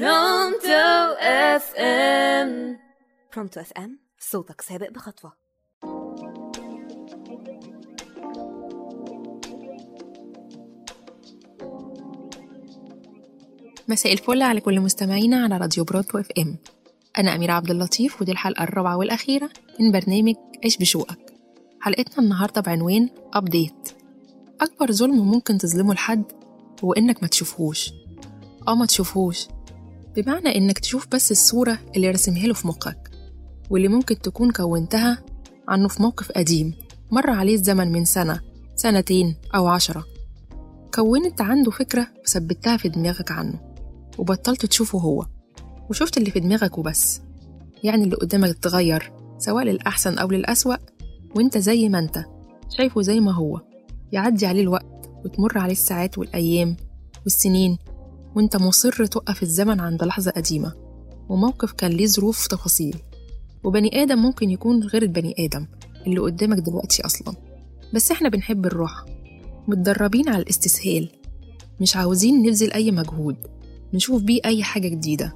Pronto FM. Pronto FM صوتك سابق بخطوة. مساء الفل على كل مستمعينا على راديو Pronto FM. أنا أميرة عبد اللطيف ودي الحلقة الرابعة والأخيرة من برنامج عيش بشوقك. حلقتنا النهارده بعنوان update أكبر ظلم ممكن تظلمه لحد هو إنك ما تشوفهوش. آه ما تشوفهوش. بمعنى إنك تشوف بس الصورة اللي رسمها له في مخك واللي ممكن تكون كونتها عنه في موقف قديم مر عليه الزمن من سنة سنتين أو عشرة. كونت عنده فكرة وثبتها في دماغك عنه وبطلت تشوفه هو وشفت اللي في دماغك وبس. يعني اللي قدامك اتغير سواء للأحسن أو للأسوأ وإنت زي ما إنت شايفه زي ما هو. يعدي عليه الوقت وتمر عليه الساعات والأيام والسنين وانت مصر توقف الزمن عند لحظة قديمة. وموقف كان ليه ظروف تفاصيل وبني آدم ممكن يكون غير البني آدم اللي قدامك دلوقتي أصلا. بس إحنا بنحب الراحة متدربين على الاستسهال. مش عاوزين نبذل أي مجهود. نشوف بيه أي حاجة جديدة.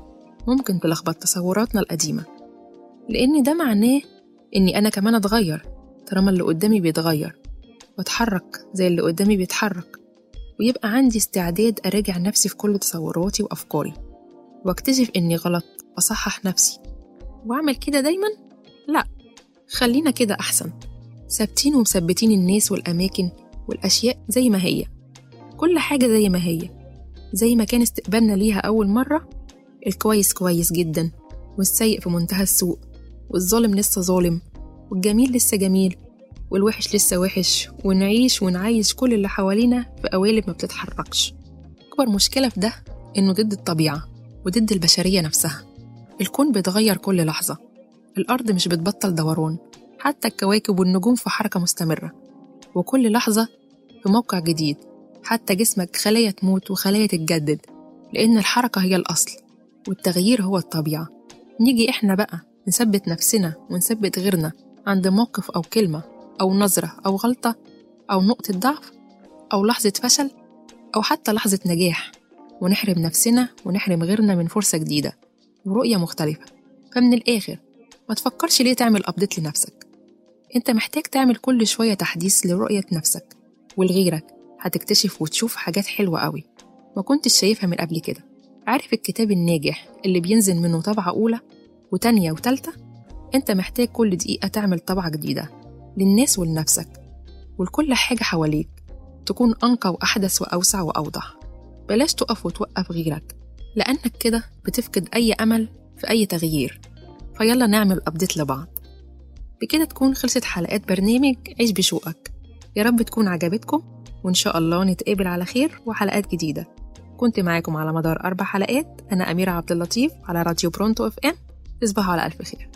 ممكن تلخبط تصوراتنا القديمة. لأن ده معناه إني أنا كمان أتغير. طالما اللي قدامي بيتغير. وأتحرك زي اللي قدامي بيتحرك. ويبقى عندي استعداد أراجع نفسي في كل تصوراتي وأفكاري وأكتشف إني غلط وأصحح نفسي. وأعمل كده دايما؟ لأ خلينا كده أحسن. ثابتين ومثبتين الناس والأماكن والأشياء زي ما هي. كل حاجة زي ما هي. زي ما كان استقبالنا ليها أول مرة الكويس كويس جدا والسيء في منتهى السوء والظالم لسه ظالم والجميل لسه جميل. والوحش لسه وحش ونعيش ونعيش كل اللي حوالينا في قوالب ما بتتحركش. أكبر مشكلة في ده إنه ضد الطبيعة وضد البشرية نفسها. الكون بيتغير كل لحظة. الأرض مش بتبطل دوران حتى الكواكب والنجوم في حركة مستمرة. وكل لحظة في موقع جديد حتى جسمك خلايا تموت وخلايا تتجدد لأن الحركة هي الأصل والتغيير هو الطبيعة. نيجي إحنا بقى نثبت نفسنا ونثبت غيرنا عند موقف أو كلمة. أو نظرة أو غلطة أو نقطة ضعف أو لحظة فشل أو حتى لحظة نجاح. ونحرم نفسنا ونحرم غيرنا من فرصة جديدة ورؤية مختلفة. فمن الآخر ما تفكرش ليه تعمل أبديت لنفسك. أنت محتاج تعمل كل شوية تحديث لرؤية نفسك ولغيرك. هتكتشف وتشوف حاجات حلوة قوي ما كنتش شايفها من قبل كده. عارف الكتاب الناجح اللي بينزل منه طبعة أولى وتانية وتالتة؟ أنت محتاج كل دقيقة تعمل طبعة جديدة. للناس ولنفسك ولكل حاجة حواليك تكون أنقى وأحدث وأوسع وأوضح. بلاش تقف وتوقف غيرك لأنك كده بتفقد أي أمل في أي تغيير. فيلا نعمل update لبعض. بكده تكون خلصت حلقات برنامج عيش بشوقك. يا رب تكون عجبتكم وإن شاء الله نتقابل على خير وحلقات جديدة. كنت معاكم على مدار أربع حلقات أنا أميرة عبد اللطيف على راديو Pronto FM. تصبحوا على ألف خير.